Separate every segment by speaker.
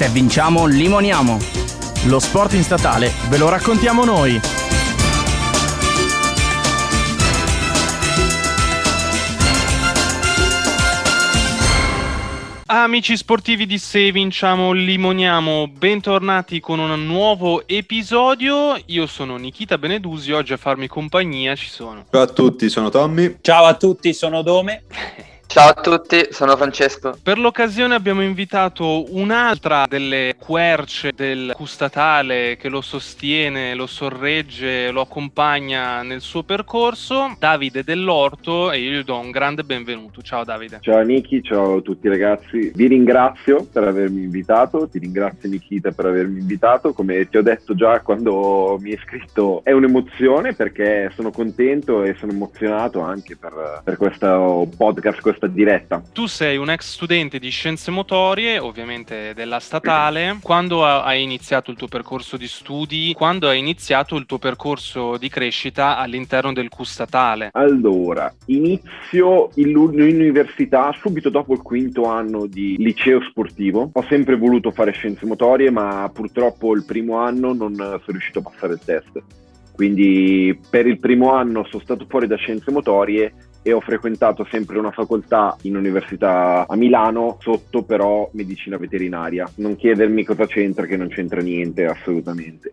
Speaker 1: Se vinciamo, limoniamo.
Speaker 2: Lo sport in statale ve lo raccontiamo noi.
Speaker 3: Amici sportivi di Se Vinciamo Limoniamo, bentornati con un nuovo episodio. Io sono Nikita Benedusi, oggi a farmi compagnia ci sono.
Speaker 4: Ciao a tutti, sono Tommy.
Speaker 5: Ciao a tutti, sono Dome.
Speaker 6: Ciao a tutti, sono Francesco.
Speaker 3: Per l'occasione abbiamo invitato un'altra delle querce del Custatale che lo sostiene, lo sorregge, lo accompagna nel suo percorso, Davide Dell'Orto e io gli do un grande benvenuto. Ciao Davide.
Speaker 7: Ciao Niki, ciao a tutti ragazzi. Vi ringrazio per avermi invitato, ti ringrazio Nikita per avermi invitato. Come ti ho detto già quando mi hai iscritto è un'emozione perché sono contento e sono emozionato anche per, per questo podcast, questa diretta.
Speaker 3: Tu sei un ex studente di scienze motorie, ovviamente della statale. Quando hai iniziato il tuo percorso di studi? Quando hai iniziato il tuo percorso di crescita all'interno del Q statale?
Speaker 7: Allora, inizio in università subito dopo il quinto anno di liceo sportivo. Ho sempre voluto fare scienze motorie, ma purtroppo il primo anno non sono riuscito a passare il test. Quindi per il primo anno sono stato fuori da scienze motorie e ho frequentato sempre una facoltà in università a Milano, sotto però medicina veterinaria. Non chiedermi cosa c'entra, che non c'entra niente assolutamente.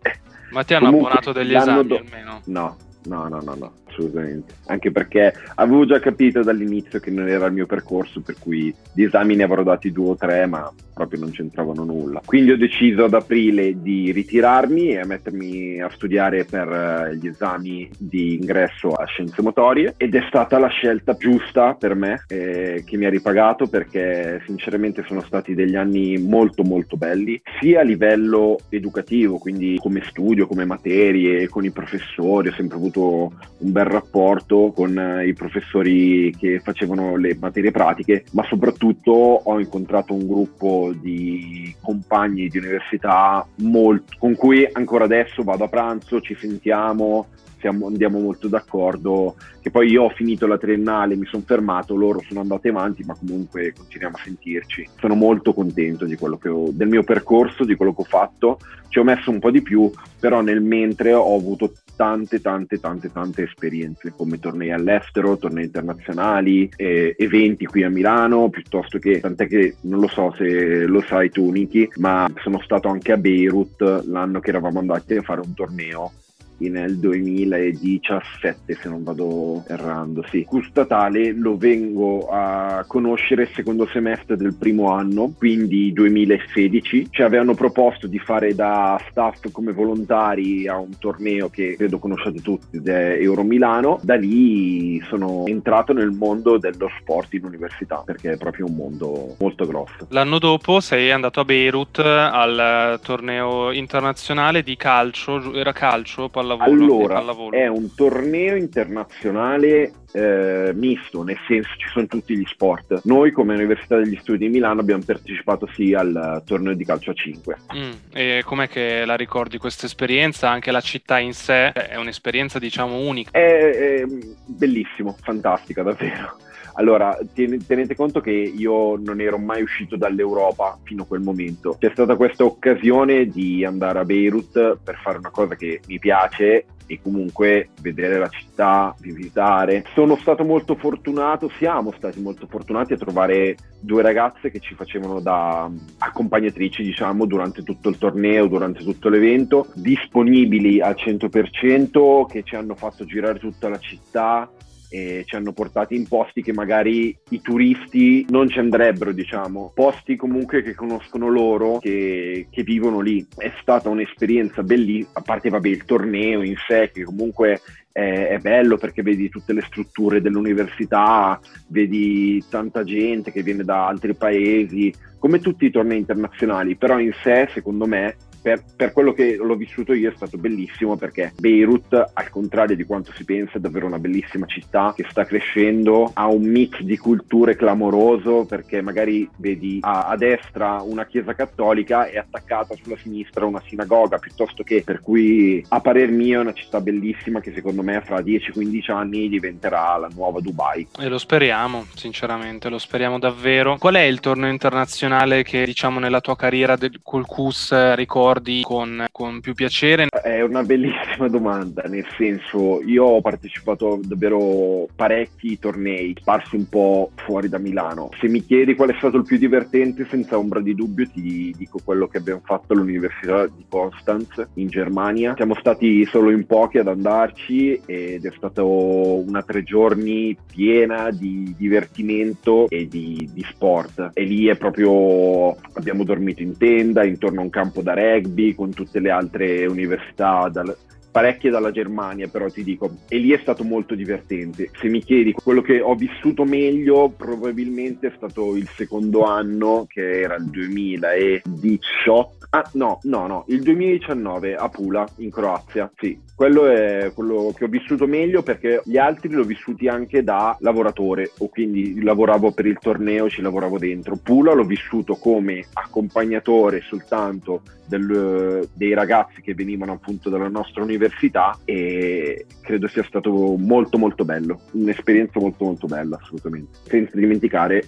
Speaker 3: Ma ti hanno Comunque, abbonato degli esami do- almeno?
Speaker 7: No, no, no, no, no assolutamente. Anche perché avevo già capito dall'inizio che non era il mio percorso, per cui di esami ne avrò dati due o tre, ma proprio non c'entravano nulla. Quindi ho deciso ad aprile di ritirarmi e mettermi a studiare per eh, gli esami di ingresso a scienze motorie ed è stata la scelta giusta per me eh, che mi ha ripagato perché sinceramente sono stati degli anni molto molto belli sia a livello educativo quindi come studio come materie con i professori ho sempre avuto un bel rapporto con eh, i professori che facevano le materie pratiche, ma soprattutto ho incontrato un gruppo di compagni di università molto, con cui ancora adesso vado a pranzo, ci sentiamo, siamo, andiamo molto d'accordo, che poi io ho finito la triennale, mi sono fermato, loro sono andati avanti, ma comunque continuiamo a sentirci. Sono molto contento ho, del mio percorso, di quello che ho fatto, ci ho messo un po' di più, però nel mentre ho avuto tante, tante, tante, tante esperienze, come tornei all'estero, tornei internazionali, eh, eventi qui a Milano, piuttosto che, tant'è che non lo so se lo sai tu Niki, ma sono stato anche a Beirut l'anno che eravamo andati a fare un torneo nel 2017 se non vado errando sì. Custatale lo vengo a conoscere secondo semestre del primo anno quindi 2016 ci avevano proposto di fare da staff come volontari a un torneo che credo conosciate tutti ed è Euro Milano. Da lì sono entrato nel mondo dello sport in università perché è proprio un mondo molto grosso.
Speaker 3: L'anno dopo sei andato a Beirut al torneo internazionale di calcio era calcio pallavolo pallavolo.
Speaker 7: Allora, pallavolo. è un torneo internazionale eh, misto, nel senso ci sono tutti gli sport. Noi come Università degli Studi di Milano abbiamo partecipato sì al torneo di calcio a 5.
Speaker 3: Mm, e com'è che la ricordi questa esperienza? Anche la città in sé è un'esperienza diciamo unica.
Speaker 7: È, è bellissimo, fantastica davvero. Allora, tenete conto che io non ero mai uscito dall'Europa fino a quel momento. C'è stata questa occasione di andare a Beirut per fare una cosa che mi piace e comunque vedere la città, visitare. Sono stato molto fortunato, siamo stati molto fortunati a trovare due ragazze che ci facevano da accompagnatrici, diciamo, durante tutto il torneo, durante tutto l'evento, disponibili al 100%, che ci hanno fatto girare tutta la città e ci hanno portati in posti che magari i turisti non ci andrebbero, diciamo, posti comunque che conoscono loro, che, che vivono lì. È stata un'esperienza bellissima, a parte vabbè il torneo in sé, che comunque è, è, bello perché vedi tutte le strutture dell'università, vedi tanta gente che viene da altri paesi, come tutti i tornei internazionali, però in sé, secondo me, per, per, quello che l'ho vissuto io è stato bellissimo perché Beirut, al contrario di quanto si pensa, è davvero una bellissima città che sta crescendo, ha un mix di culture clamoroso perché magari vedi a, a destra una chiesa cattolica e attaccata sulla sinistra una sinagoga piuttosto che per cui a parer mio è una città bellissima che secondo me fra 10-15 anni diventerà la nuova Dubai.
Speaker 3: E lo speriamo, sinceramente, lo speriamo davvero. Qual è il torneo internazionale che diciamo nella tua carriera del, col CUS ricordi con, con più piacere?
Speaker 7: È una bellissima domanda, nel senso io ho partecipato davvero parecchi tornei sparsi un po' fuori da Milano. Se mi chiedi qual è stato il più divertente, senza ombra di dubbio ti dico quello che abbiamo fatto all'Università di Constanz in Germania. Siamo stati solo in pochi ad andarci ed è stato una tre giorni piena di divertimento e di, di sport. E lì è proprio abbiamo dormito in tenda intorno a un campo da rugby con tutte le altre università dal, parecchie dalla Germania, però ti dico, e lì è stato molto divertente. Se mi chiedi quello che ho vissuto meglio, probabilmente è stato il secondo anno, che era il 2018. Ah, no, no, no, il 2019 a Pula, in Croazia. Sì, quello è quello che ho vissuto meglio perché gli altri li ho vissuti anche da lavoratore, o quindi lavoravo per il torneo, ci lavoravo dentro. Pula l'ho vissuto come accompagnatore soltanto del, dei ragazzi che venivano appunto dalla nostra università e credo sia stato molto molto bello, un'esperienza molto molto bella assolutamente, senza dimenticare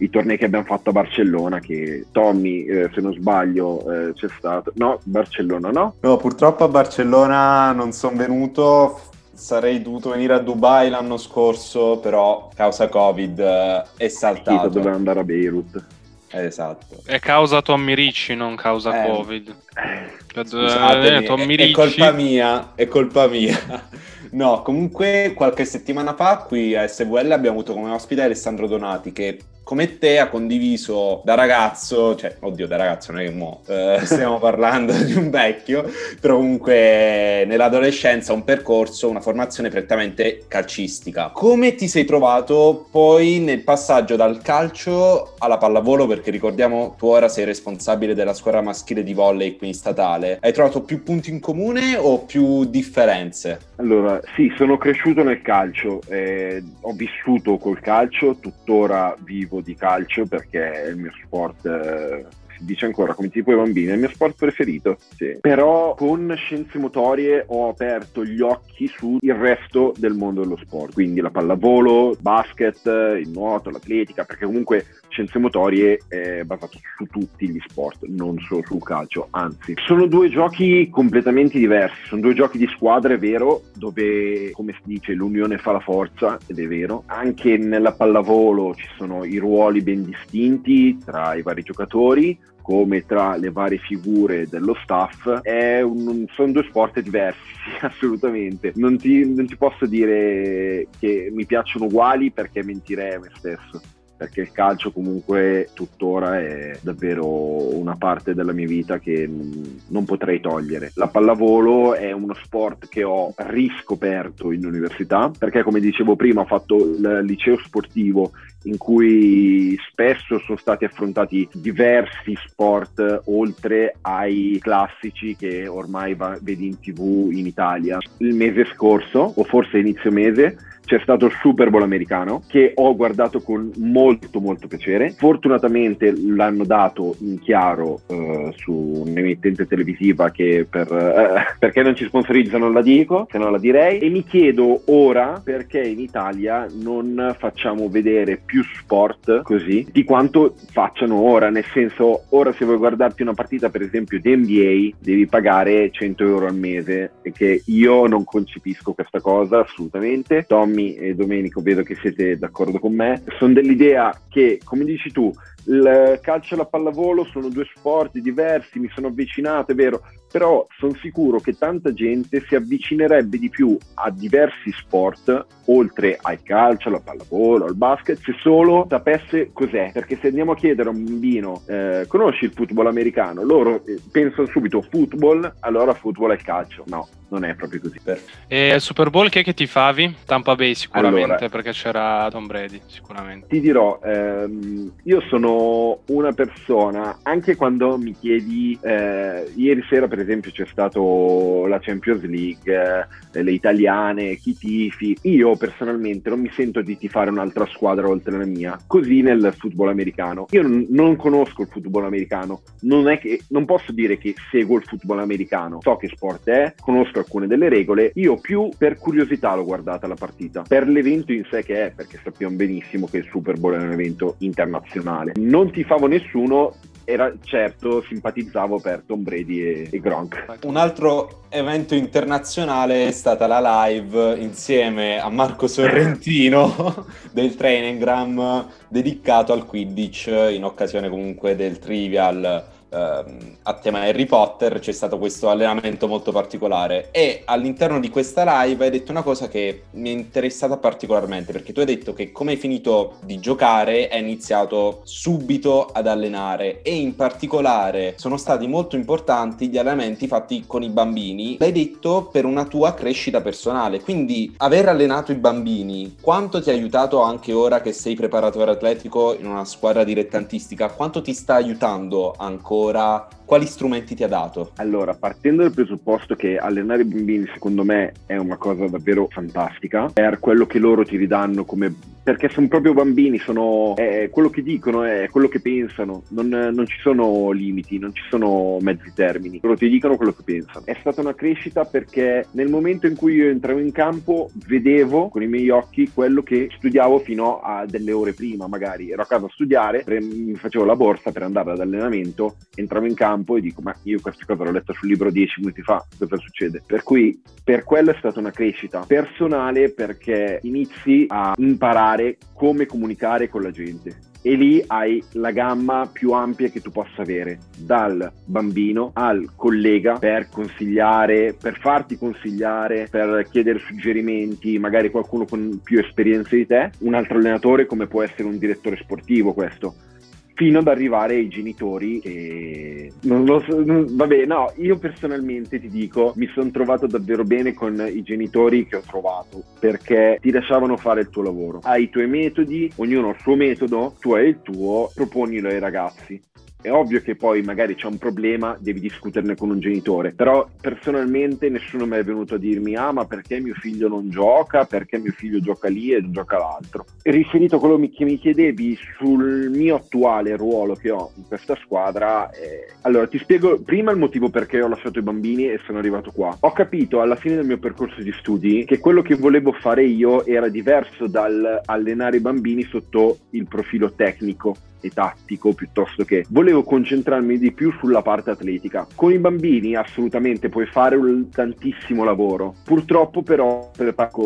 Speaker 7: i tornei che abbiamo fatto a Barcellona, che Tommy, eh, se non sbaglio, eh, c'è stato. No, Barcellona no?
Speaker 1: No, purtroppo a Barcellona non sono venuto. Sarei dovuto venire a Dubai l'anno scorso, però causa Covid eh, è saltato.
Speaker 7: Chito doveva andare a Beirut.
Speaker 1: Esatto.
Speaker 3: È causa Tommy Ricci, non causa
Speaker 1: Eh,
Speaker 3: Covid. Cioè,
Speaker 1: Scusatemi,
Speaker 3: eh, Tommy
Speaker 1: è, è colpa mia, è colpa mia. No, comunque qualche settimana fa qui a SVL abbiamo avuto come ospite Alessandro Donati che come te ha condiviso da ragazzo, cioè oddio da ragazzo non è che mo, eh, stiamo parlando di un vecchio, però comunque nell'adolescenza un percorso, una formazione prettamente calcistica. Come ti sei trovato poi nel passaggio dal calcio alla pallavolo? Perché ricordiamo tu ora sei responsabile della squadra maschile di volley qui in statale. Hai trovato più punti in comune o più differenze?
Speaker 7: Allora, sì, sono cresciuto nel calcio, eh, ho vissuto col calcio, tuttora vivo di calcio perché è il mio sport, eh, dice ancora come tipo i bambini, è il mio sport preferito. Sì. Però con scienze motorie ho aperto gli occhi sul resto del mondo dello sport, quindi la pallavolo, basket, il nuoto, l'atletica, perché comunque scienze motorie è basato su tutti gli sport, non solo sul calcio, anzi. Sono due giochi completamente diversi, sono due giochi di squadra, è vero, dove, come si dice, l'unione fa la forza, ed è vero. Anche nella pallavolo ci sono i ruoli ben distinti tra i vari giocatori, come tra le varie figure dello staff, un, sono due sport diversi, assolutamente. Non ti, non ti posso dire che mi piacciono uguali perché mentirei a me stesso perché il calcio comunque tuttora è davvero una parte della mia vita che non potrei togliere. La pallavolo è uno sport che ho riscoperto in università perché come dicevo prima ho fatto il liceo sportivo in cui spesso sono stati affrontati diversi sport oltre ai classici che ormai va, vedi in tv in Italia. Il mese scorso, o forse inizio mese, c'è stato il Super Bowl americano che ho guardato con molto molto piacere. Fortunatamente l'hanno dato in chiaro eh, su un'emittente televisiva che per, eh, perché non ci sponsorizzano la dico, se no la direi. E mi chiedo ora perché in Italia non facciamo vedere più sport così di quanto facciano ora. Nel senso, ora se vuoi guardarti una partita per esempio di NBA devi pagare 100 euro al mese e che io non concepisco questa cosa assolutamente. Tommy e Domenico, vedo che siete d'accordo con me, sono dell'idea che, come dici tu, il calcio e la pallavolo sono due sport diversi, mi sono avvicinato, è vero, però sono sicuro che tanta gente si avvicinerebbe di più a diversi sport, oltre al calcio, alla pallavolo, al basket, se solo sapesse cos'è. Perché se andiamo a chiedere a un bambino, eh, conosci il football americano? Loro eh, pensano subito football, allora football è il calcio. No, non è proprio così.
Speaker 3: E il Super Bowl chi è che ti favi? Tampa Bay sicuramente,
Speaker 7: Allora.
Speaker 3: perché c'era Tom Brady, sicuramente.
Speaker 7: Ti dirò, ehm, io sono una persona, anche quando mi chiedi, eh, ieri sera per esempio c'è stato la Champions League, eh, le italiane, chi tifi, io personalmente non mi sento di tifare un'altra squadra oltre la mia, così nel football americano. Io non, non conosco il football americano, non, è che, non posso dire che seguo il football americano, so che sport è, conosco alcune delle regole, io più per curiosità l'ho guardata la partita, per l'evento in sé che è, perché sappiamo benissimo che il Super Bowl è un evento internazionale. Non tifavo nessuno, era certo simpatizzavo per Tom Brady e, e, Gronk.
Speaker 1: Un altro evento internazionale è stata la live insieme a Marco Sorrentino del Trainengram dedicato al Quidditch in occasione comunque del Trivial ehm, a tema Harry Potter c'è stato questo allenamento molto particolare. E all'interno di questa live hai detto una cosa che mi è interessata particolarmente perché tu hai detto che come hai finito di giocare hai iniziato subito ad allenare. E in particolare sono stati molto importanti gli allenamenti fatti con i bambini. L'hai detto per una tua crescita personale quindi aver allenato i bambini quanto ti ha aiutato anche ora che sei preparatore atletico in una squadra dilettantistica? Quanto ti sta aiutando ancora ora quali strumenti ti ha dato?
Speaker 7: Allora, partendo dal presupposto che allenare i bambini secondo me è una cosa davvero fantastica, per quello che loro ti ridanno come... perché sono proprio bambini, sono... è quello che dicono, è quello che pensano, non, non ci sono limiti, non ci sono mezzi termini, loro ti dicono quello che pensano. È stata una crescita perché nel momento in cui io entravo in campo vedevo con i miei occhi quello che studiavo fino a delle ore prima, magari ero a casa a studiare, mi facevo la borsa per andare ad allenamento, entravo in campo campo e dico ma io questa cosa l'ho letta sul libro dieci minuti fa, cosa succede? Per cui per quello è stata una crescita personale perché inizi a imparare come comunicare con la gente e lì hai la gamma più ampia che tu possa avere, dal bambino al collega per consigliare, per farti consigliare, per chiedere suggerimenti, magari qualcuno con più esperienza di te, un altro allenatore come può essere un direttore sportivo questo fino ad arrivare ai genitori e non lo so, vabbè no io personalmente ti dico mi sono trovato davvero bene con i genitori che ho trovato perché ti lasciavano fare il tuo lavoro. Hai i tuoi metodi ognuno ha il suo metodo tu hai il tuo proponilo ai ragazzi è ovvio che poi magari c'è un problema, devi discuterne con un genitore, però personalmente nessuno mi è venuto a dirmi ah ma perché mio figlio non gioca, perché mio figlio gioca lì e gioca l'altro. Riferito a quello che mi chiedevi sul mio attuale ruolo che ho in questa squadra, eh, allora ti spiego prima il motivo perché ho lasciato i bambini e sono arrivato qua. Ho capito alla fine del mio percorso di studi che quello che volevo fare io era diverso dal allenare i bambini sotto il profilo tecnico e tattico piuttosto che volevo concentrarmi di più sulla parte atletica. Con i bambini assolutamente puoi fare un tantissimo lavoro. Purtroppo però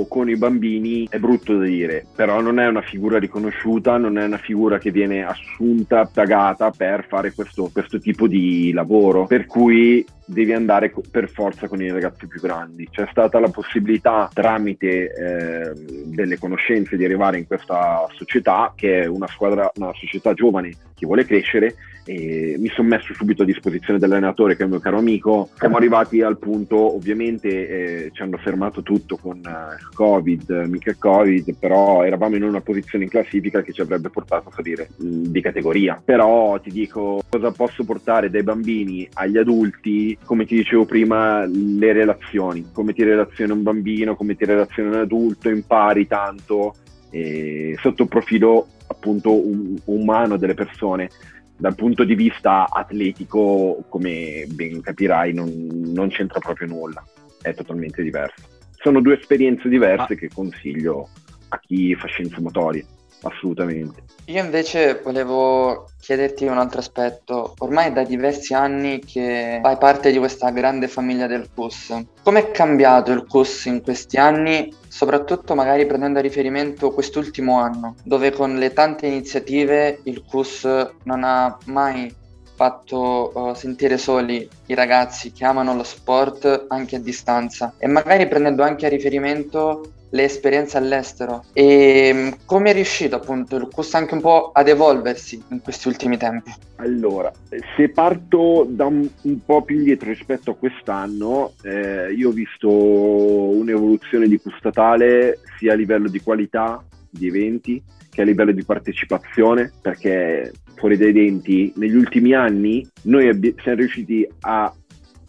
Speaker 7: con i bambini è brutto da dire, però non è una figura riconosciuta, non è una figura che viene assunta, pagata per fare questo, questo tipo di lavoro. Per cui devi andare per forza con i ragazzi più grandi. C'è stata la possibilità tramite eh, delle conoscenze di arrivare in questa società che è una squadra, una società giovane che vuole crescere e mi sono messo subito a disposizione dell'allenatore che è un mio caro amico. Siamo arrivati al punto, ovviamente eh, ci hanno fermato tutto con uh, Covid, mica Covid, però eravamo in una posizione in classifica che ci avrebbe portato a salire mh, di categoria. Però ti dico cosa posso portare dai bambini agli adulti, come ti dicevo prima, le relazioni, come ti relaziona un bambino, come ti relaziona un adulto, impari tanto eh, sotto il profilo appunto um, umano delle persone dal punto di vista atletico, come ben capirai, non, non c'entra proprio nulla, è totalmente diverso. Sono due esperienze diverse ah. che consiglio a chi fa scienze motorie, assolutamente.
Speaker 6: Io invece volevo chiederti un altro aspetto. Ormai è da diversi anni che fai parte di questa grande famiglia del CUS. Come è cambiato il CUS in questi anni, soprattutto magari prendendo a riferimento quest'ultimo anno, dove con le tante iniziative il CUS non ha mai fatto uh, sentire soli i ragazzi che amano lo sport anche a distanza e magari prendendo anche a riferimento le esperienze all'estero e mm, come è riuscito appunto il CUS anche un po' ad evolversi in questi ultimi tempi?
Speaker 7: Allora, se parto da un, un po' più indietro rispetto a quest'anno, eh, io ho visto un'evoluzione di CUS statale sia a livello di qualità di eventi che a livello di partecipazione, perché fuori dai denti, negli ultimi anni noi abbi- siamo riusciti a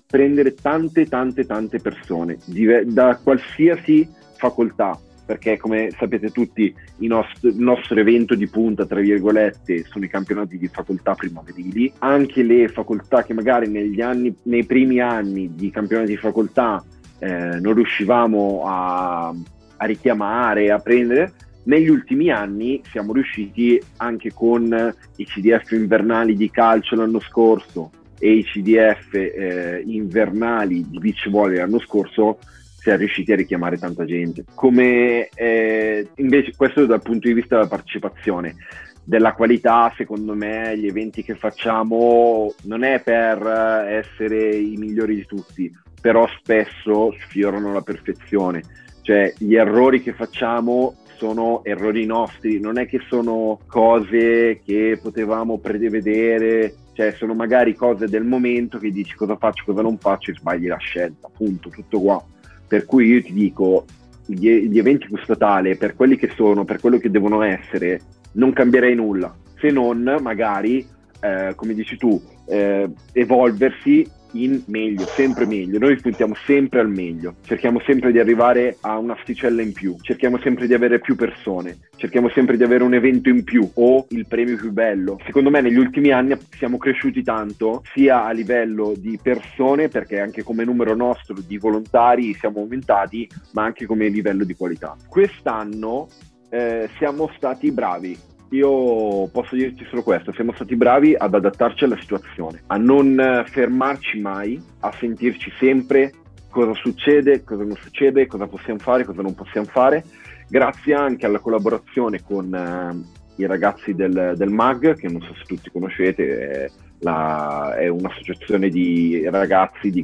Speaker 7: prendere tante, tante, tante persone dive- da qualsiasi facoltà, perché come sapete tutti il nostro, il nostro, evento di punta, tra virgolette, sono i campionati di facoltà primaverili, anche le facoltà che magari negli anni, nei primi anni di campionati di facoltà eh, non riuscivamo a, a richiamare, a prendere, negli ultimi anni siamo riusciti anche con i CDF invernali di calcio l'anno scorso e i CDF eh, invernali di beach volley l'anno scorso siamo riusciti a richiamare tanta gente. Come eh, invece questo dal punto di vista della partecipazione. Della qualità, secondo me, gli eventi che facciamo non è per essere i migliori di tutti, però spesso sfiorano la perfezione. Cioè, gli errori che facciamo sono errori nostri, non è che sono cose che potevamo prevedere, cioè sono magari cose del momento che dici cosa faccio, cosa non faccio e sbagli la scelta, appunto, tutto qua. Per cui io ti dico, gli, gli eventi statale, per quelli che sono, per quello che devono essere, non cambierei nulla, se non magari, eh, come dici tu, eh, evolversi in meglio, sempre meglio. Noi puntiamo sempre al meglio, cerchiamo sempre di arrivare a un'asticella in più, cerchiamo sempre di avere più persone, cerchiamo sempre di avere un evento in più o il premio più bello. Secondo me negli ultimi anni siamo cresciuti tanto, sia a livello di persone, perché anche come numero nostro di volontari siamo aumentati, ma anche come livello di qualità. Quest'anno eh, siamo stati bravi io posso dirti solo questo, siamo stati bravi ad adattarci alla situazione, a non fermarci mai, a sentirci sempre cosa succede, cosa non succede, cosa possiamo fare, cosa non possiamo fare, grazie anche alla collaborazione con uh, i ragazzi del, del, MAG, che non so se tutti conoscete, è, la, è un'associazione di ragazzi di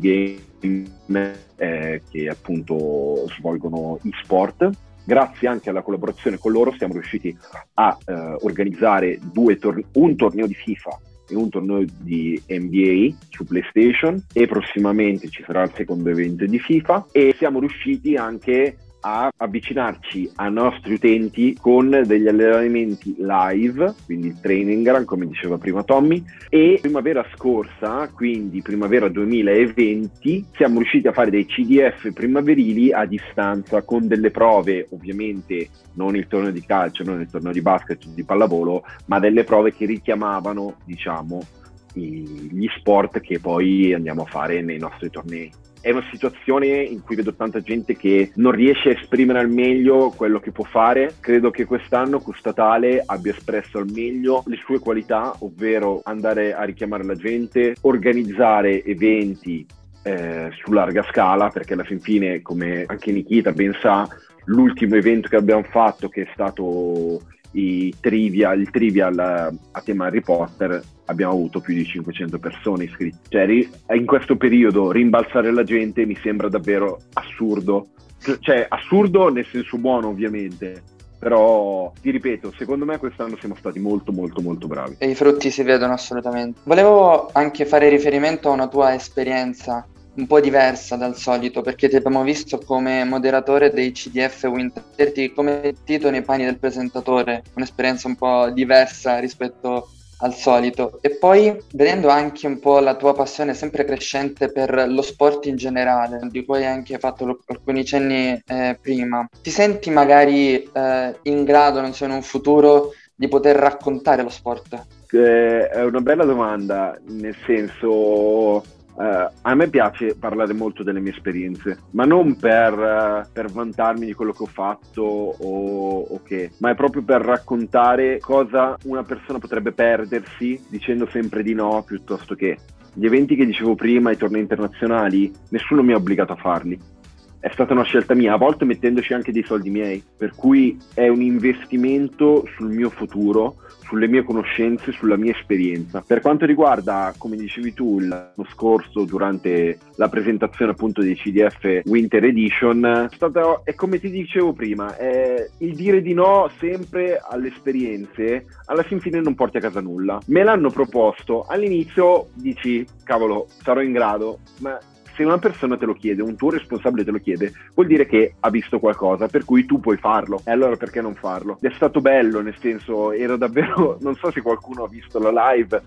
Speaker 7: game eh, che appunto svolgono e-sport grazie anche alla collaborazione con loro siamo riusciti a eh, organizzare tor- un torneo di FIFA e un torneo di NBA su PlayStation e prossimamente ci sarà il secondo evento di FIFA e siamo riusciti anche a avvicinarci ai nostri utenti con degli allenamenti live, quindi training run, come diceva prima Tommy, e primavera scorsa, quindi primavera 2020, siamo riusciti a fare dei CDF primaverili a distanza con delle prove, ovviamente non il torneo di calcio, non il torneo di basket, di pallavolo, ma delle prove che richiamavano, diciamo, gli sport che poi andiamo a fare nei nostri tornei è una situazione in cui vedo tanta gente che non riesce a esprimere al meglio quello che può fare. Credo che quest'anno Custatale abbia espresso al meglio le sue qualità, ovvero andare a richiamare la gente, organizzare eventi eh, su larga scala, perché alla fin fine, come anche Nikita ben sa, l'ultimo evento che abbiamo fatto, che è stato trivia, il trivial a tema Harry Potter abbiamo avuto più di 500 persone iscritte. Cioè, in questo periodo rimbalzare la gente mi sembra davvero assurdo. Cioè, assurdo nel senso buono, ovviamente. Però, ti ripeto, secondo me quest'anno siamo stati molto, molto, molto bravi.
Speaker 6: E i frutti si vedono assolutamente. Volevo anche fare riferimento a una tua esperienza un po' diversa dal solito perché ti abbiamo visto come moderatore dei CDF Winter, come Tito nei panni del presentatore, un'esperienza un po' diversa rispetto al solito. E poi vedendo anche un po' la tua passione sempre crescente per lo sport in generale, di cui hai anche fatto lo, alcuni cenni eh, prima, ti senti magari eh, in grado, non so, in un futuro di poter raccontare lo sport?
Speaker 7: Eh, è una bella domanda, nel senso Uh, a me piace parlare molto delle mie esperienze, ma non per, uh, per vantarmi di quello che ho fatto o, o, che, ma è proprio per raccontare cosa una persona potrebbe perdersi dicendo sempre di no piuttosto che. Gli eventi che dicevo prima, i tornei internazionali, nessuno mi ha obbligato a farli. È stata una scelta mia, a volte mettendoci anche dei soldi miei, per cui è un investimento sul mio futuro sulle mie conoscenze, sulla mia esperienza. Per quanto riguarda, come dicevi tu, l'anno scorso durante la presentazione appunto dei CDF Winter Edition, è, stato, è come ti dicevo prima, il dire di no sempre alle esperienze, alla fin fine non porti a casa nulla. Me l'hanno proposto, all'inizio dici, cavolo, sarò in grado, ma se una persona te lo chiede, un tuo responsabile te lo chiede, vuol dire che ha visto qualcosa, per cui tu puoi farlo. E allora perché non farlo? Ed è stato bello, nel senso, ero davvero, non so se qualcuno ha visto la live,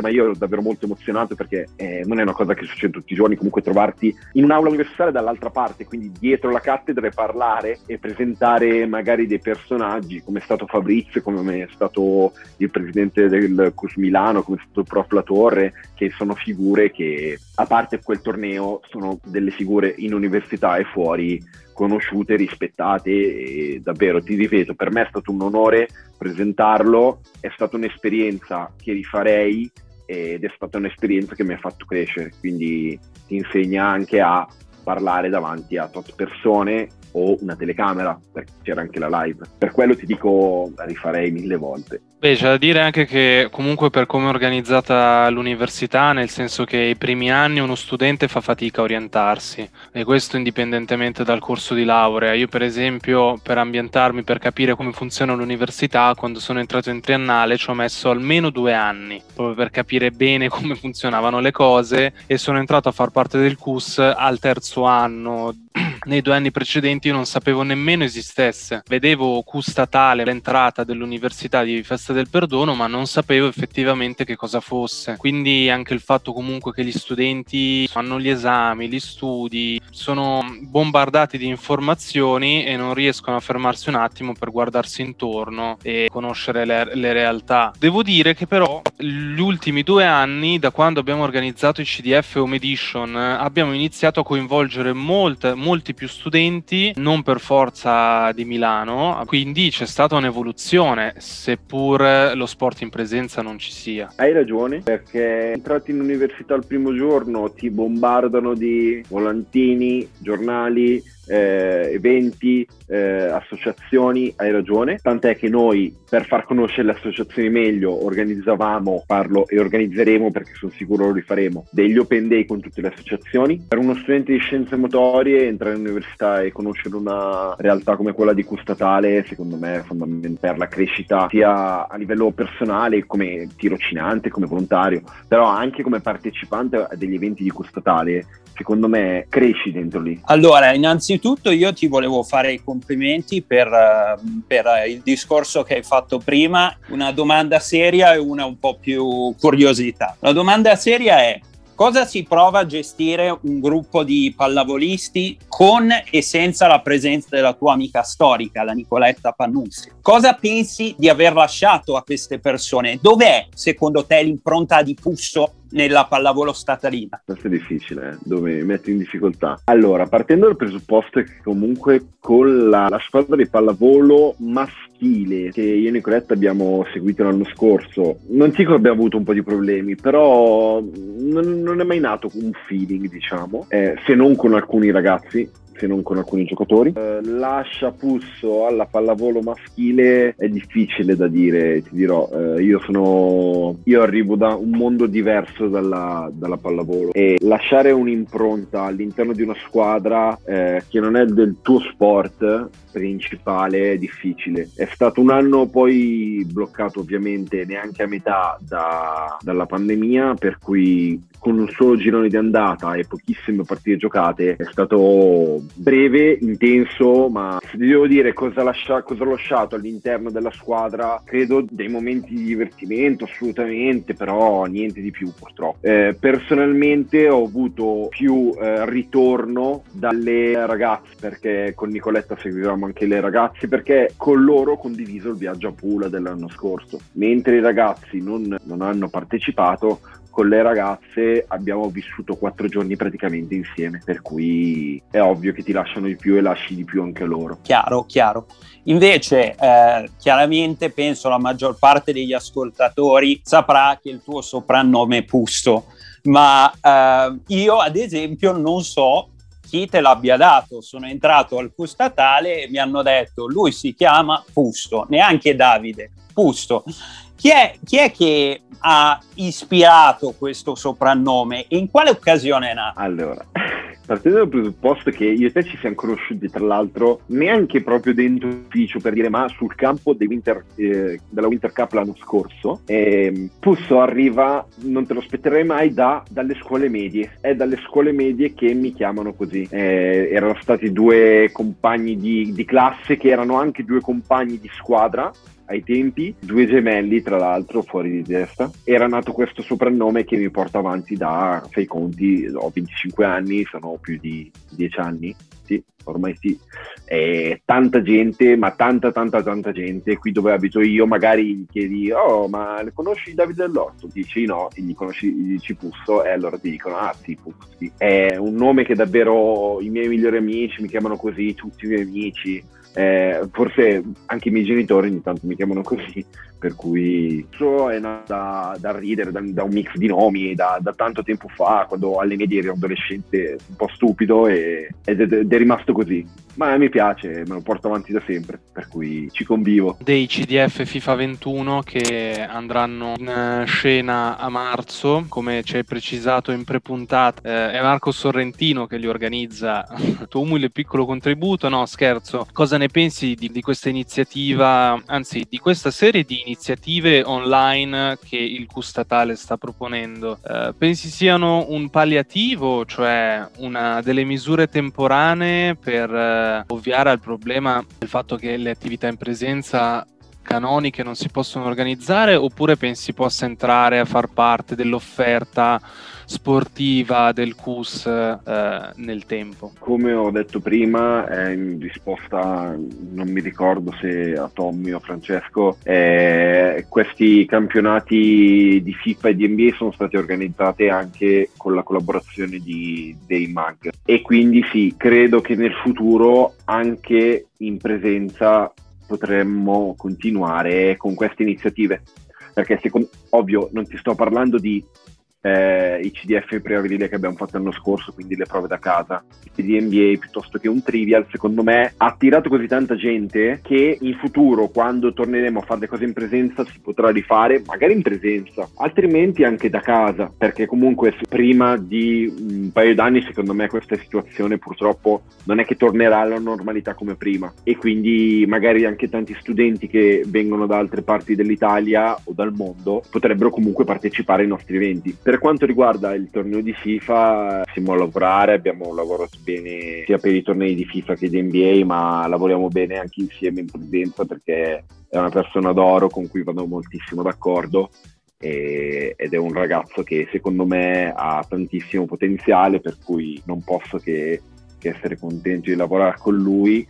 Speaker 7: ma io ero davvero molto emozionato perché eh, non è una cosa che succede tutti i giorni, comunque trovarti in un'aula universitaria dall'altra parte, quindi dietro la cattedra e parlare e presentare magari dei personaggi, come è stato Fabrizio, come è stato il presidente del CUS Milano, come è stato prof La Torre, che sono figure che, a parte quel torneo, sono delle figure in università e fuori conosciute, rispettate e davvero ti ripeto, per me è stato un onore presentarlo, è stata un'esperienza che rifarei ed è stata un'esperienza che mi ha fatto crescere, quindi ti insegna anche a parlare davanti a tot persone o una telecamera, perché c'era anche la live. Per quello ti dico, la rifarei mille volte.
Speaker 3: Beh, c'è da dire anche che comunque per come è organizzata l'università, nel senso che i primi anni uno studente fa fatica a orientarsi e questo indipendentemente dal corso di laurea. Io per esempio per ambientarmi, per capire come funziona l'università, quando sono entrato in triennale ci ho messo almeno due anni proprio per capire bene come funzionavano le cose e sono entrato a far parte del CUS al terzo anno nei due anni precedenti io non sapevo nemmeno esistesse. Vedevo Q statale, l'entrata dell'Università di Festa del Perdono, ma non sapevo effettivamente che cosa fosse. Quindi anche il fatto comunque che gli studenti fanno gli esami, gli studi, sono bombardati di informazioni e non riescono a fermarsi un attimo per guardarsi intorno e conoscere le, le realtà. Devo dire che però gli ultimi due anni, da quando abbiamo organizzato i CDF Home Edition, abbiamo iniziato a coinvolgere molte, molti più studenti, non per forza di Milano, quindi c'è stata un'evoluzione, seppur lo sport in presenza non ci sia.
Speaker 7: Hai ragione, perché entrati in università il primo giorno ti bombardano di volantini, giornali, eh, eventi, eh, associazioni, hai ragione, tant'è che noi per far conoscere le associazioni meglio organizzavamo, parlo e organizzeremo perché sono sicuro lo rifaremo, degli open day con tutte le associazioni. Per uno studente di scienze motorie entrare in università e conoscere una realtà come quella di Custatale secondo me è fondamentale per la crescita sia a livello personale come tirocinante, come volontario, però anche come partecipante a degli eventi di Custatale secondo me cresci dentro lì.
Speaker 5: Allora, innanzitutto io ti volevo fare i complimenti per, eh, per, il discorso che hai fatto prima, una domanda seria e una un po' più curiosità. La domanda seria è Cosa si prova a gestire un gruppo di pallavolisti con e senza la presenza della tua amica storica, la Nicoletta Pannuzzi? Cosa pensi di aver lasciato a queste persone? Dov'è, secondo te, l'impronta di Pusso nella pallavolo statalina?
Speaker 7: Questo è difficile, eh? dove mi metti in difficoltà. Allora, partendo dal presupposto che comunque con la, la squadra di pallavolo maschile che io e Nicoletta abbiamo seguito l'anno scorso, non dico che abbiamo avuto un po' di problemi, però non, non è mai nato un feeling, diciamo, eh, se non con alcuni ragazzi se non con alcuni giocatori. Eh, lascia Pusso alla pallavolo maschile è difficile da dire, ti dirò. Eh, io sono. Io arrivo da un mondo diverso dalla, dalla pallavolo e lasciare un'impronta all'interno di una squadra eh, che non è del tuo sport principale è difficile. È stato un anno poi bloccato ovviamente neanche a metà da, dalla pandemia, per cui con un solo girone di andata e pochissime partite giocate è stato breve, intenso, ma se devo dire cosa, lascia, cosa ho lasciato all'interno della squadra, credo dei momenti di divertimento assolutamente, però niente di più purtroppo. Eh, personalmente ho avuto più eh, ritorno dalle ragazze, perché con Nicoletta seguivamo anche le ragazze, perché con loro ho condiviso il viaggio a Pula dell'anno scorso, mentre i ragazzi non, non hanno partecipato, con le ragazze abbiamo vissuto quattro giorni praticamente insieme, per cui è ovvio che ti lasciano di più e lasci di più anche loro.
Speaker 5: Chiaro, chiaro. Invece, eh, chiaramente penso la maggior parte degli ascoltatori saprà che il tuo soprannome è Pusto, ma eh, io ad esempio non so chi te l'abbia dato. Sono entrato al Pustatale e mi hanno detto lui si chiama Pusto, neanche Davide, Pusto. Chi è, chi è, che ha ispirato questo soprannome e in quale occasione è nato?
Speaker 7: Allora, partendo dal presupposto che io e te ci siamo conosciuti tra l'altro neanche proprio dentro ufficio per dire ma sul campo winter, eh, della Winter Cup l'anno scorso eh, Pusso arriva non te lo aspetterei mai da, dalle scuole medie. È dalle scuole medie che mi chiamano così. Eh, erano stati due compagni di, di classe che erano anche due compagni di squadra ai tempi, due gemelli tra l'altro fuori di testa. Era nato questo soprannome che mi porta avanti da, fai conti, ho 25 anni, sono più di 10 anni, sì, ormai sì. E tanta gente, ma tanta tanta tanta gente, qui dove abito io magari gli chiedi, oh ma conosci Davide dell'Orto? Dici no, e gli conosci, gli dici Pusso e allora ti dicono, ah sì, Pussi. È un nome che davvero i miei migliori amici mi chiamano così, tutti i miei amici eh, forse anche i miei genitori ogni tanto mi chiamano così, per cui è da, da ridere, da, da, un mix di nomi, da, da, tanto tempo fa, quando alle medie ero adolescente un po' stupido ed, è, rimasto così. Ma mi piace, me lo porto avanti da sempre, per cui ci convivo.
Speaker 3: Dei CDF FIFA 21 che andranno in scena a marzo, come ci hai precisato in prepuntata, eh, è Marco Sorrentino che li organizza. tuo umile piccolo contributo, no scherzo, cosa ne pensi di, di questa iniziativa, anzi di questa serie di iniziative online che il Q statale sta proponendo? Eh, pensi siano un palliativo, cioè una delle misure temporanee per eh, ovviare al problema del fatto che le attività in presenza canoniche non si possono organizzare oppure pensi possa entrare a far parte dell'offerta sportiva del CUS eh, nel tempo?
Speaker 7: Come ho detto prima, eh, in risposta, non mi ricordo se a Tommy o Francesco, eh, questi campionati di FIFA e di NBA sono stati organizzati anche con la collaborazione di, dei MAG e quindi sì, credo che nel futuro anche in presenza potremmo continuare con queste iniziative. Perché secondo, ovvio non ti sto parlando di eh, i CDF preavirile che abbiamo fatto l'anno scorso, quindi le prove da casa, di NBA piuttosto che un trivial, secondo me ha attirato così tanta gente che in futuro, quando torneremo a fare le cose in presenza, si potrà rifare, magari in presenza, altrimenti anche da casa, perché comunque prima di un paio d'anni, secondo me, questa situazione purtroppo non è che tornerà alla normalità come prima. E quindi magari anche tanti studenti che vengono da altre parti dell'Italia o dal mondo potrebbero comunque partecipare ai nostri eventi per quanto riguarda il torneo di FIFA, siamo a lavorare, abbiamo lavorato bene sia per i tornei di FIFA che di NBA, ma lavoriamo bene anche insieme in presenza perché è una persona d'oro con cui vado moltissimo d'accordo e, ed è un ragazzo che secondo me ha tantissimo potenziale, per cui non posso che, che essere contento di lavorare con lui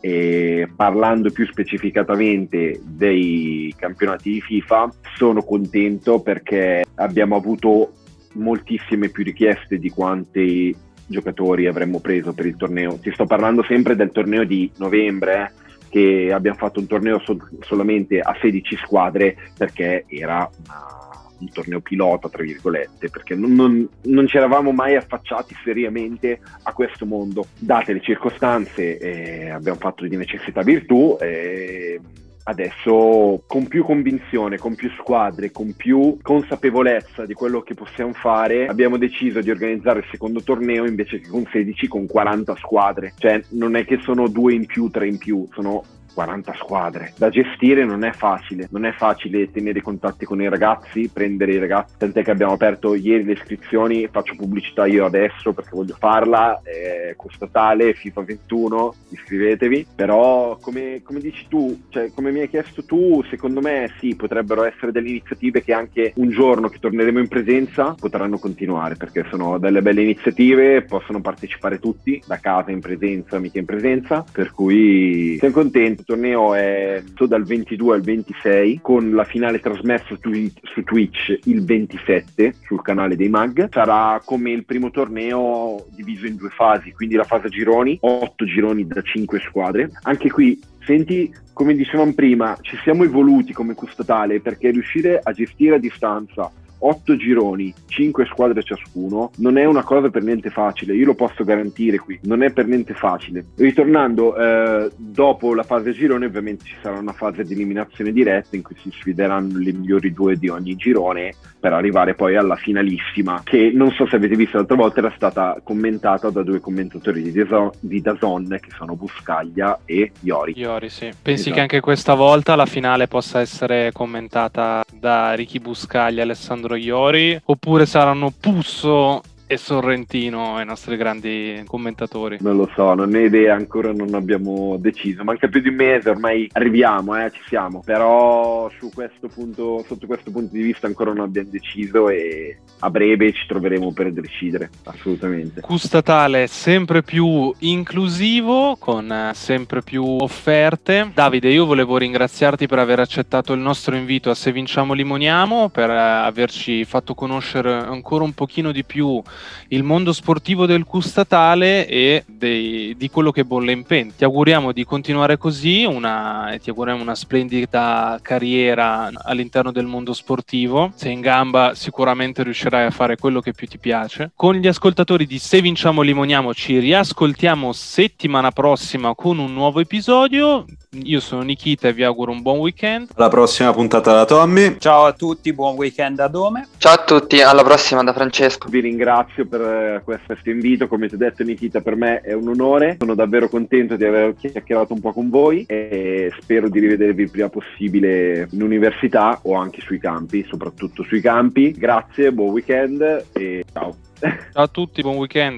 Speaker 7: e parlando più specificatamente dei campionati di FIFA, sono contento perché abbiamo avuto moltissime più richieste di quanti giocatori avremmo preso per il torneo. Ti sto parlando sempre del torneo di novembre, eh, che abbiamo fatto un torneo sol- solamente a 16 squadre perché era una un torneo pilota, tra virgolette, perché non, non, non, ci eravamo mai affacciati seriamente a questo mondo. Date le circostanze, eh, abbiamo fatto di necessità virtù. Eh, adesso con più convinzione, con più squadre, con più consapevolezza di quello che possiamo fare, abbiamo deciso di organizzare il secondo torneo invece che con 16, con 40 squadre. Cioè non è che sono due in più, tre in più, sono 40 squadre. Da gestire non è facile, non è facile tenere contatti con i ragazzi, prendere i ragazzi, tant'è che abbiamo aperto ieri le iscrizioni, faccio pubblicità io adesso perché voglio farla, eh, costa tale, FIFA 21, iscrivetevi, però come, come dici tu, cioè come mi hai chiesto tu, secondo me sì, potrebbero essere delle iniziative che anche un giorno che torneremo in presenza potranno continuare perché sono delle belle iniziative, possono partecipare tutti, da casa in presenza, mica in presenza, per cui siamo contenti torneo è dal 22 al 26 con la finale trasmessa su Twitch il 27 sul canale dei Mag. Sarà come il primo torneo diviso in due fasi, quindi la fase gironi, 8 gironi da 5 squadre. Anche qui senti, come dicevamo prima, ci siamo evoluti come costatale perché riuscire a gestire a distanza otto gironi, cinque squadre ciascuno, non è una cosa per niente facile, io lo posso garantire qui, non è per niente facile. Ritornando, eh, dopo la fase girone ovviamente ci sarà una fase di eliminazione diretta in cui si sfideranno le migliori due di ogni girone per arrivare poi alla finalissima, che non so se avete visto l'altra volta era stata commentata da due commentatori di, Dazon, di Dazon che sono Buscaglia e Iori.
Speaker 3: Iori, sì. Pensi esatto. che anche questa volta la finale possa essere commentata da Ricky Buscaglia e Alessandro Iori oppure saranno Pusso e Sorrentino i nostri grandi commentatori?
Speaker 7: Non lo so, non ne ho idea, ancora non abbiamo deciso. Manca più di un mese, ormai arriviamo, eh, ci siamo. Però su questo punto, sotto questo punto di vista ancora non abbiamo deciso e a breve ci troveremo per decidere, assolutamente.
Speaker 3: Custatale sempre più inclusivo, con eh, sempre più offerte. Davide, io volevo ringraziarti per aver accettato il nostro invito a Se Vinciamo Limoniamo, per eh, averci fatto conoscere ancora un pochino di più il mondo sportivo del Custatale e dei, di quello che bolle in pen. Ti auguriamo di continuare così una, e ti auguriamo una splendida carriera all'interno del mondo sportivo. Sei in gamba sicuramente riuscirai a fare quello che più ti piace. Con gli ascoltatori di Se Vinciamo Limoniamo ci riascoltiamo settimana prossima con un nuovo episodio. Io sono Nikita e vi auguro un buon weekend.
Speaker 1: Alla prossima puntata da Tommy.
Speaker 5: Ciao a tutti, buon weekend da Dome.
Speaker 6: Ciao a tutti, alla prossima da Francesco.
Speaker 7: Vi ringrazio per eh, questo invito, come ti ho detto Nikita, per me è un onore. Sono davvero contento di aver chiacchierato un po' con voi e spero di rivedervi il prima possibile in università o anche sui campi, soprattutto sui campi. Grazie, buon weekend e ciao.
Speaker 3: Ciao a tutti, buon weekend.